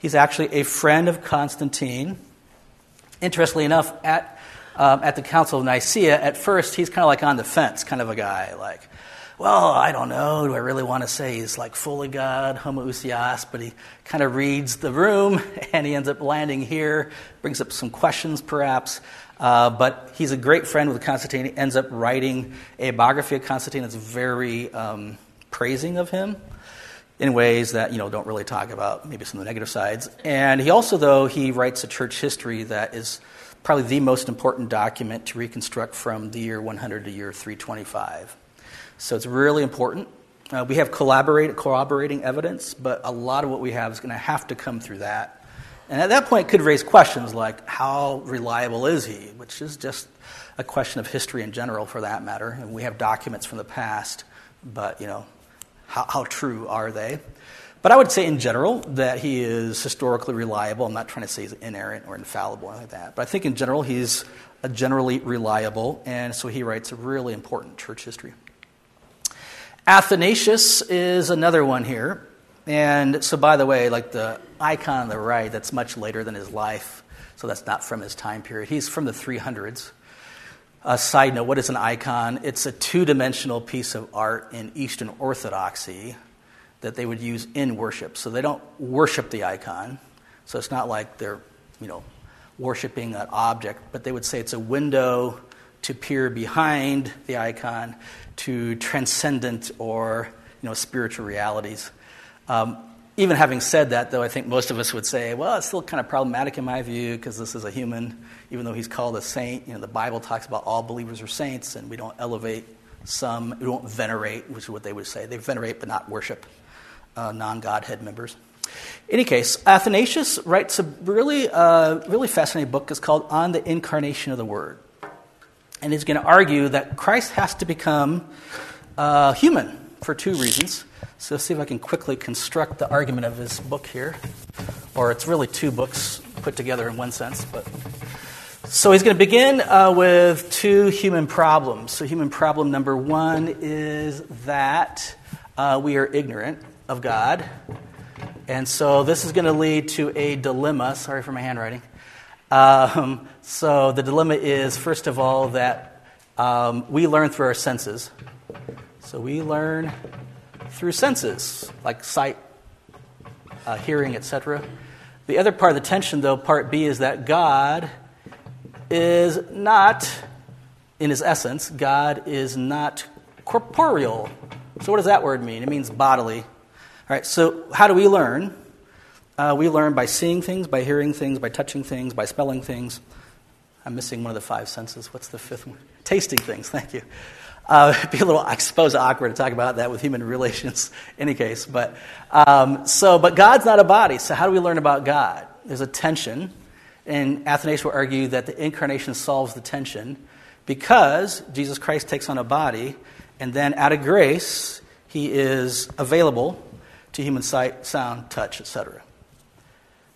Speaker 2: He's actually a friend of Constantine. Interestingly enough, at, um, at the Council of Nicaea, at first he's kind of like on the fence, kind of a guy, like, well, I don't know. Do I really want to say he's like fully God, homoousios? But he kind of reads the room *laughs* and he ends up landing here, brings up some questions perhaps. Uh, but he's a great friend with Constantine. He ends up writing a biography of Constantine that's very um, praising of him in ways that you know don't really talk about maybe some of the negative sides. And he also, though, he writes a church history that is probably the most important document to reconstruct from the year 100 to year 325. So it's really important. Uh, we have corroborating evidence, but a lot of what we have is going to have to come through that. And at that point, it could raise questions like how reliable is he, which is just a question of history in general, for that matter. And we have documents from the past, but you know, how, how true are they? But I would say in general that he is historically reliable. I'm not trying to say he's inerrant or infallible or anything like that, but I think in general he's generally reliable, and so he writes a really important church history. Athanasius is another one here. And so, by the way, like the icon on the right, that's much later than his life, so that's not from his time period. He's from the 300s. A side note what is an icon? It's a two dimensional piece of art in Eastern Orthodoxy that they would use in worship. So they don't worship the icon. So it's not like they're, you know, worshiping an object, but they would say it's a window to peer behind the icon to transcendent or, you know, spiritual realities. Um, even having said that, though, I think most of us would say, well, it's still kind of problematic in my view because this is a human, even though he's called a saint. You know, the Bible talks about all believers are saints, and we don't elevate some, we don't venerate, which is what they would say. They venerate but not worship uh, non Godhead members. In any case, Athanasius writes a really, uh, really fascinating book. It's called On the Incarnation of the Word. And he's going to argue that Christ has to become uh, human for two reasons. So see if I can quickly construct the argument of his book here. Or it's really two books put together in one sense. But So he's going to begin uh, with two human problems. So, human problem number one is that uh, we are ignorant of God. And so this is going to lead to a dilemma. Sorry for my handwriting. Um, so the dilemma is, first of all, that um, we learn through our senses. So we learn through senses, like sight, uh, hearing, etc. The other part of the tension, though, part B, is that God is not, in his essence, God is not corporeal. So, what does that word mean? It means bodily. All right, so how do we learn? Uh, we learn by seeing things, by hearing things, by touching things, by smelling things. I'm missing one of the five senses. What's the fifth one? Tasting things, thank you. Uh, *laughs* it'd be a little, I suppose, awkward to talk about that with human *laughs* relations, any case. But um, so, but God's not a body. So how do we learn about God? There's a tension, and Athanasius will argue that the incarnation solves the tension because Jesus Christ takes on a body, and then out of grace, he is available to human sight, sound, touch, etc.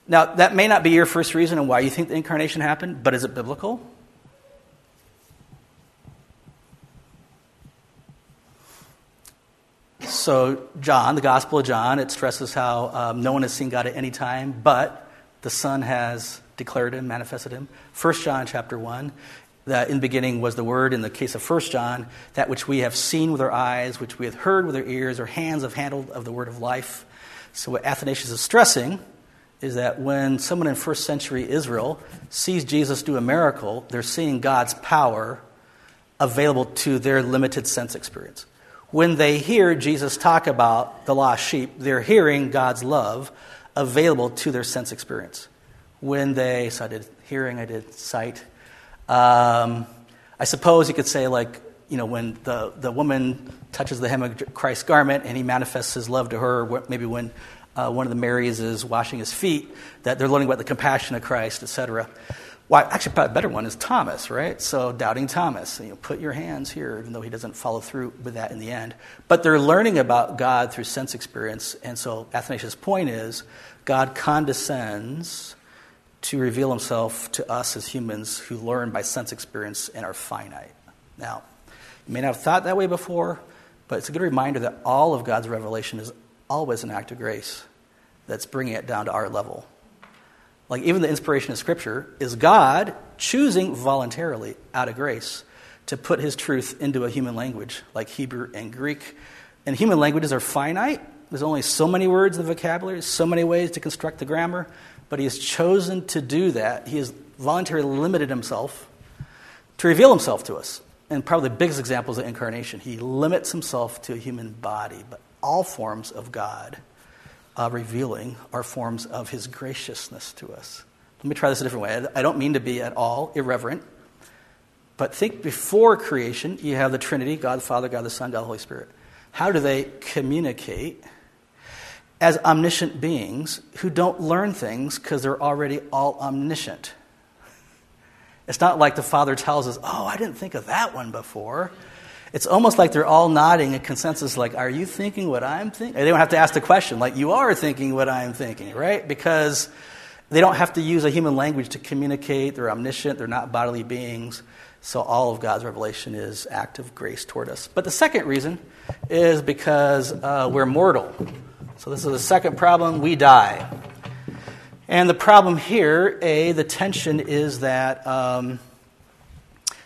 Speaker 2: Now, that may not be your first reason and why you think the incarnation happened, but is it biblical? So, John, the Gospel of John, it stresses how um, no one has seen God at any time, but the Son has declared him, manifested him. 1 John chapter 1, that in the beginning was the Word. In the case of 1 John, that which we have seen with our eyes, which we have heard with our ears, our hands have handled of the Word of life. So, what Athanasius is stressing is that when someone in first century Israel sees Jesus do a miracle, they're seeing God's power available to their limited sense experience when they hear Jesus talk about the lost sheep, they're hearing God's love available to their sense experience. When they, so I did hearing, I did sight. Um, I suppose you could say, like, you know, when the, the woman touches the hem of Christ's garment and he manifests his love to her, maybe when uh, one of the Marys is washing his feet, that they're learning about the compassion of Christ, etc. Well, actually, probably a better one is Thomas, right? So, doubting Thomas. You know, put your hands here, even though he doesn't follow through with that in the end. But they're learning about God through sense experience. And so, Athanasius' point is God condescends to reveal himself to us as humans who learn by sense experience and are finite. Now, you may not have thought that way before, but it's a good reminder that all of God's revelation is always an act of grace that's bringing it down to our level like even the inspiration of Scripture, is God choosing voluntarily out of grace to put his truth into a human language like Hebrew and Greek. And human languages are finite. There's only so many words in the vocabulary, so many ways to construct the grammar, but he has chosen to do that. He has voluntarily limited himself to reveal himself to us. And probably the biggest example is the incarnation. He limits himself to a human body, but all forms of God uh, revealing are forms of his graciousness to us. Let me try this a different way. I don't mean to be at all irreverent, but think before creation, you have the Trinity God the Father, God the Son, God the Holy Spirit. How do they communicate as omniscient beings who don't learn things because they're already all omniscient? It's not like the Father tells us, Oh, I didn't think of that one before. It's almost like they're all nodding a consensus, like, Are you thinking what I'm thinking? They don't have to ask the question, like, You are thinking what I'm thinking, right? Because they don't have to use a human language to communicate. They're omniscient, they're not bodily beings. So all of God's revelation is act of grace toward us. But the second reason is because uh, we're mortal. So this is the second problem we die. And the problem here, A, the tension is that. Um,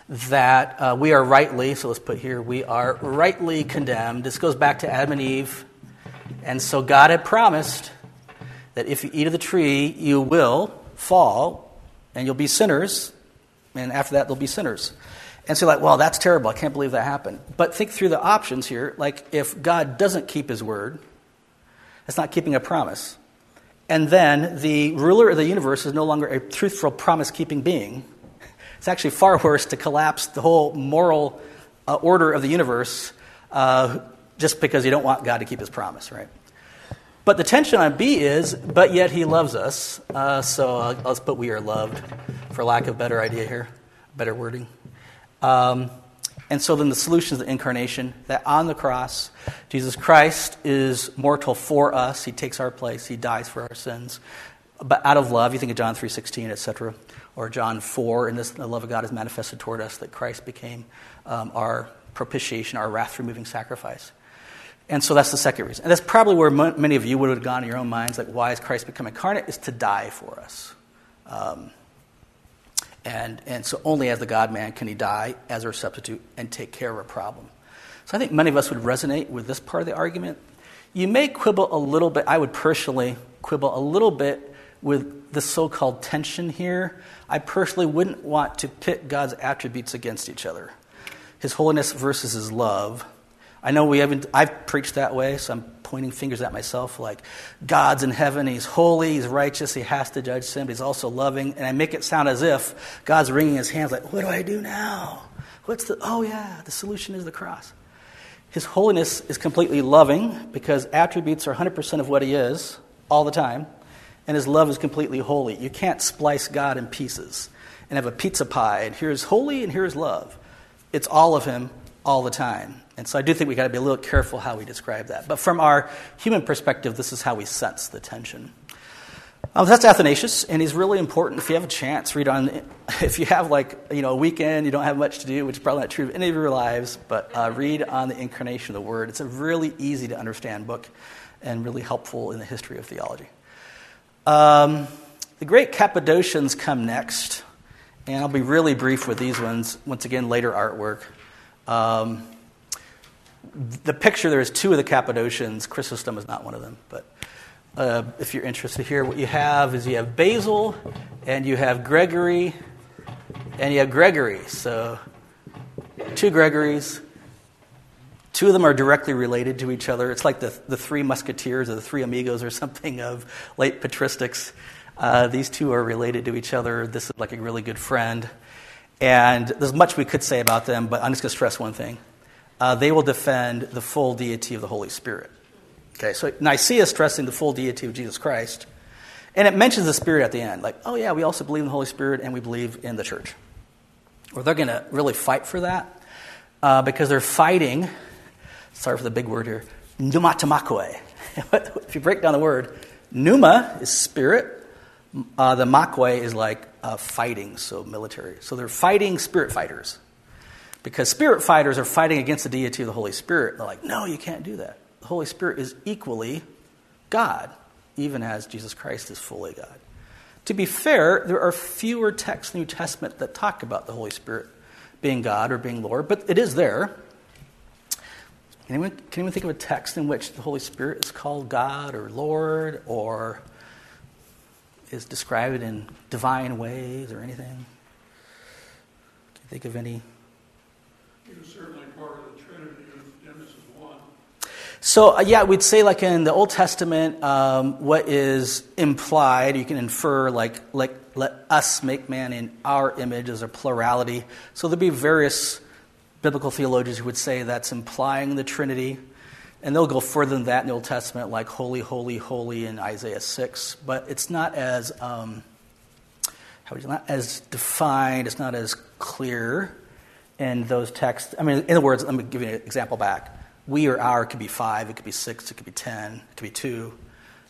Speaker 2: that uh, we are rightly, so let's put here, we are rightly condemned. This goes back to Adam and Eve. And so God had promised that if you eat of the tree, you will fall and you'll be sinners. And after that, they'll be sinners. And so, like, well, that's terrible. I can't believe that happened. But think through the options here. Like, if God doesn't keep his word, that's not keeping a promise. And then the ruler of the universe is no longer a truthful, promise keeping being it's actually far *laughs* worse to collapse the whole moral uh, order of the universe uh, just because you don't want God to keep his promise, right? But the tension on B is, but yet he loves us. Uh, so uh, let's put we are loved, for lack of better idea here, better wording. Um, and so then the solution is the incarnation that on the cross, Jesus Christ is mortal for us. He takes our place, he dies for our sins. But out of love, you think of John 3.16, etc., or John 4, and this the love of God is manifested toward us, that Christ became um, our propitiation, our wrath-removing sacrifice. And so that's the second reason. And that's probably where mo- many of you would have gone in your own minds, like, why has Christ become incarnate? Is to die for us. Um, and, and so only as the God man can he die as our substitute and take care of a problem. So I think many of us would resonate with this part of the argument. You may quibble a little bit, I would personally quibble a little bit with the so called tension here. I personally wouldn't want to pit God's attributes against each other his holiness versus his love. I know we haven't, I've preached that way, so I'm pointing fingers at myself like God's in heaven, he's holy, he's righteous, he has to judge sin, but he's also loving. And I make it sound as if God's wringing his hands like, what do I do now? What's the, oh yeah, the solution is the cross. His holiness is completely loving because attributes are 100% of what he is all the time, and his love is completely holy. You can't splice God in pieces and have a pizza pie, and here's holy and here's love. It's all of him all the time. And so I do think we've got to be a little careful how we describe that. But from our human perspective, this is how we sense the tension. Um, that's Athanasius, and he's really important. If you have a chance, read on. If you have like you know a weekend, you don't have much to do, which is probably not true of any of your lives, but uh, read on the incarnation of the Word. It's a really easy to understand book, and really helpful in the history of theology. Um, the great Cappadocians come next, and I'll be really brief with these ones. Once again, later artwork. Um, the picture there is two of the Cappadocians. Chrysostom is not one of them, but uh, if you're interested here, what you have is you have Basil and you have Gregory and you have Gregory. So two Gregories. Two of them are directly related to each other. It's like the, the three musketeers or the three amigos or *laughs* something of late patristics. Uh, these two are related to each other. This is like a really good friend. And there's much we could say about them, but I'm just going to stress one thing uh, they will defend the full deity of the Holy Spirit. Okay, so Nicaea is stressing the full deity of Jesus Christ, and it mentions the Spirit at the end. Like, oh yeah, we also believe in the Holy Spirit and we believe in the church. Well, they're going to really fight for that uh, because they're fighting. Sorry for the big word here. Pneumatomachoi. *laughs* if you break down the word, pneuma is spirit. Uh, the machoi is like uh, fighting, so military. So they're fighting spirit fighters. Because spirit fighters are fighting against the deity of the Holy Spirit. They're like, no, you can't do that. The Holy Spirit is equally God, even as Jesus Christ is fully God. To be fair, there are fewer texts in the New Testament that talk about the Holy Spirit being God or being Lord, but it is there. Can anyone, can anyone think of a text in which the Holy Spirit is called God or Lord or is described in divine ways or anything? Can you think of any?
Speaker 6: He was certainly part of the Trinity in Genesis 1.
Speaker 2: So, uh, yeah, we'd say, like in the Old Testament, um, what is implied, you can infer, like, like, let us make man in our image as a plurality. So, there'd be various biblical theologians who would say that's implying the Trinity. And they'll go further than that in the Old Testament, like holy, holy, holy in Isaiah 6. But it's not as, um, how would you, not as defined, it's not as clear in those texts. I mean, in other words, let me give you an example back. We or our could be five, it could be six, it could be ten, it could be two.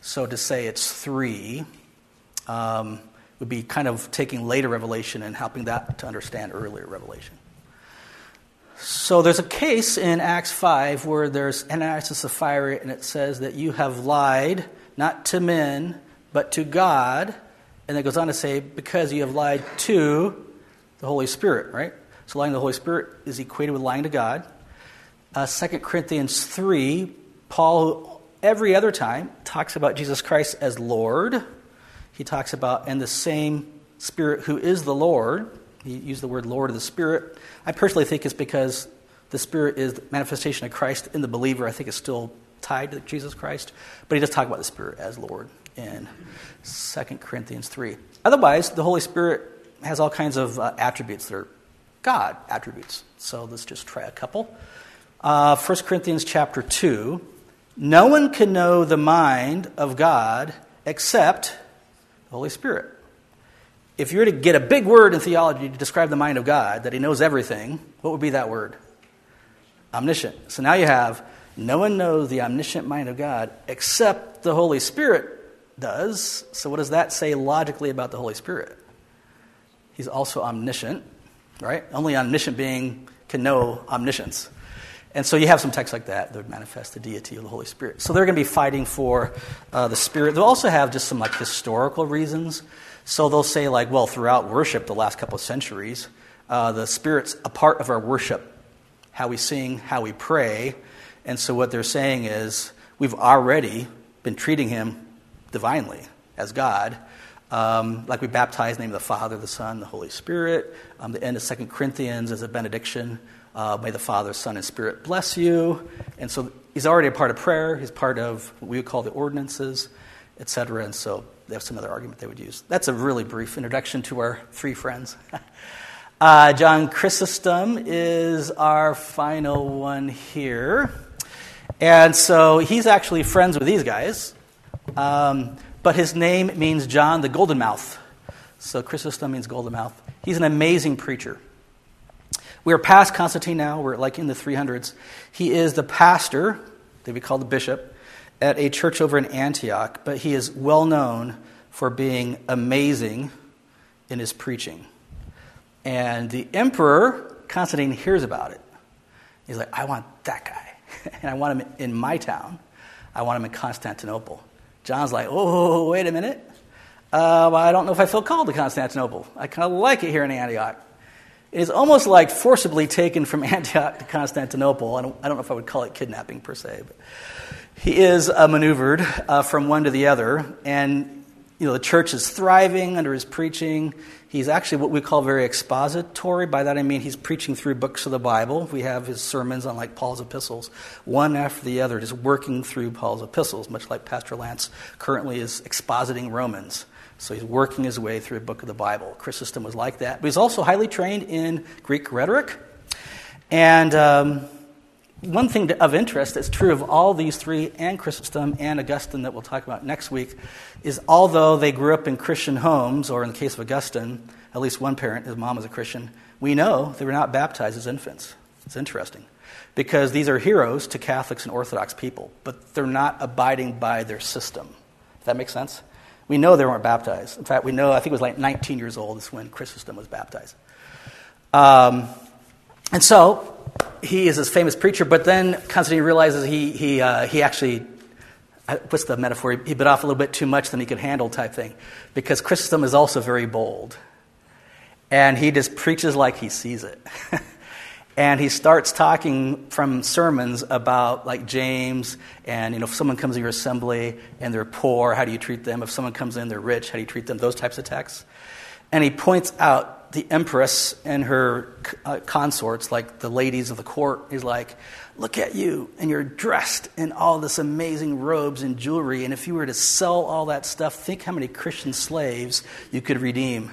Speaker 2: So to say it's three um, would be kind of taking later revelation and helping that to understand earlier revelation. So there's a case in Acts 5 where there's Ananias and Sapphira, and it says that you have lied not to men, but to God. And it goes on to say, because you have lied to the Holy Spirit, right? So lying to the Holy Spirit is equated with lying to God. Uh, 2 Corinthians 3, Paul, every other time, talks about Jesus Christ as Lord. He talks about, and the same Spirit who is the Lord. He used the word Lord of the Spirit. I personally think it's because the Spirit is the manifestation of Christ in the believer. I think it's still tied to Jesus Christ. But he does talk about the Spirit as Lord in 2 Corinthians 3. Otherwise, the Holy Spirit has all kinds of uh, attributes that are God attributes. So let's just try a couple. Uh, 1 Corinthians chapter 2. No one can know the mind of God except the Holy Spirit. If you were to get a big word in theology to describe the mind of God, that he knows everything, what would be that word? Omniscient. So now you have no one knows the omniscient mind of God except the Holy Spirit does. So what does that say logically about the Holy Spirit? He's also omniscient, right? Only omniscient being can know omniscience. And so you have some texts like that that would manifest the deity of the Holy Spirit. So they're going to be fighting for uh, the Spirit. They'll also have just some like historical reasons. So they'll say like, well, throughout worship the last couple of centuries, uh, the Spirit's a part of our worship, how we sing, how we pray. And so what they're saying is we've already been treating Him divinely as God. Um, like we baptize in the name of the Father, the Son, the Holy Spirit. Um, the end of Second Corinthians is a benediction. Uh, may the Father, Son, and Spirit bless you. And so he's already a part of prayer. He's part of what we would call the ordinances, etc. And so they have some other argument they would use. That's a really brief introduction to our three friends. *laughs* uh, John Chrysostom is our final one here. And so he's actually friends with these guys. Um, but his name means John the Golden Mouth. So Chrysostom means golden mouth. He's an amazing preacher. We're past Constantine now. We're like in the 300s. He is the pastor, they would call the bishop, at a church over in Antioch, but he is well known for being amazing in his preaching. And the emperor, Constantine, hears about it. He's like, I want that guy. *laughs* and I want him in my town. I want him in Constantinople. John's like, oh, wait a minute. Uh, well, I don't know if I feel called to Constantinople. I kind of like it here in Antioch. It is almost like forcibly taken from *laughs* Antioch to Constantinople. I don't, I don't know if I would call it kidnapping per se, but he is uh, maneuvered uh, from one to the other. And you know, the church is thriving under his preaching. He's actually what we call very expository. By that I mean he's preaching through books of the Bible. We have his sermons on like Paul's epistles, one after the other, just working through Paul's epistles, much like Pastor Lance currently is expositing Romans. So he's working his way through a book of the Bible. Chrysostom was like that. But he's also highly trained in Greek rhetoric. And um, one thing of interest that's true of all these three, and Chrysostom and Augustine, that we'll talk about next week, is although they grew up in Christian homes, or in the case of Augustine, at least one parent, his mom was a Christian, we know they were not baptized as infants. It's interesting. Because these are heroes to Catholics and Orthodox people, but they're not abiding by their system. Does that make sense? We know they weren't baptized. In fact, we know, I think it was like 19 years old is when Chrysostom was baptized. Um, and so, he is this famous preacher, but then Constantine realizes he, he, uh, he actually, uh, what's the metaphor? He bit off a little bit too much than he could handle, type thing. Because Chrysostom is also very bold. And he just preaches like he sees it. *laughs* and he starts talking from sermons about like James and you know if someone comes to your assembly and they're poor how do you treat them if someone comes in they're rich how do you treat them those types of texts and he points out the empress and her uh, consorts like the ladies of the court he's like look at you and you're dressed in all this amazing robes and jewelry and if you were to sell all that stuff think how many christian slaves you could redeem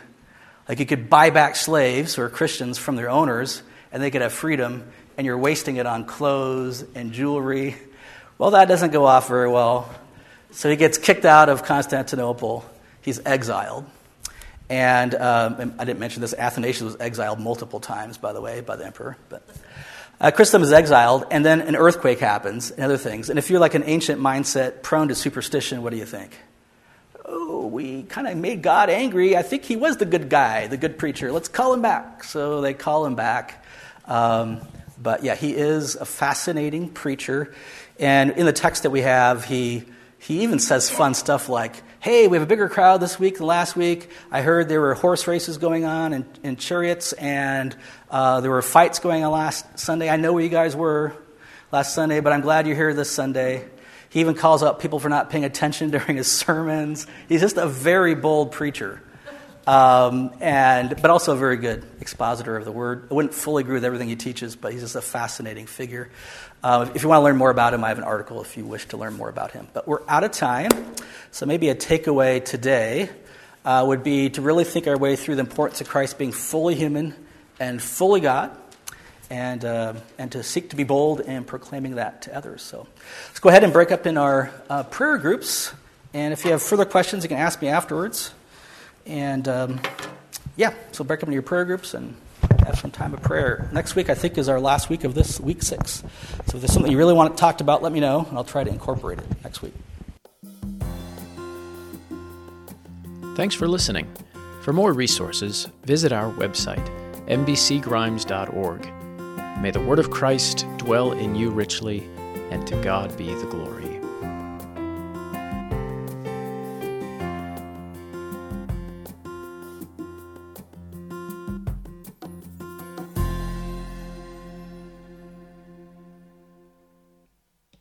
Speaker 2: like you could buy back slaves are christians from their owners and they could have freedom, and you're wasting it on clothes and jewelry. Well, that doesn't go off very well. So he gets kicked out of Constantinople. He's exiled. And um, I didn't mention this, Athanasius was exiled multiple times, by the way, by the emperor. But uh, is exiled, and then an earthquake happens and other things. And if you're like an ancient mindset prone to superstition, what do you think? Oh, we kind of made God angry. I think he was the good guy, the good preacher. Let's call him back. So they call him back. Um, but yeah, he is a fascinating preacher. And in the text that we have, he, he even says fun stuff like, Hey, we have a bigger crowd this week than last week. I heard there were horse races going on and, and chariots, and uh, there were fights going on last Sunday. I know where you guys were last Sunday, but I'm glad you're here this Sunday. He even calls out people for not paying attention *laughs* during his sermons. He's just a very bold preacher. Um, and, but also a very good expositor of the word. I wouldn't fully agree with everything he teaches, but he's just a fascinating figure. Uh, if you want to learn more about him, I have an article if you wish to learn more about him. But we're out of time, so maybe a takeaway today uh, would be to really think our way through the importance of Christ being fully human and fully God, and, uh, and to seek to be bold in proclaiming that to others. So let's go ahead and break up in our uh, prayer groups. And if you have further questions, you can ask me afterwards. And um, yeah, so break up into your prayer groups and have some time of prayer. Next week, I think, is our last week of this week six. So if there's something you really want talked about, let me know, and I'll try to incorporate it next week.
Speaker 1: Thanks for listening. For more resources, visit our website, mbcgrimes.org. May the word of Christ dwell in you richly, and to God be the glory.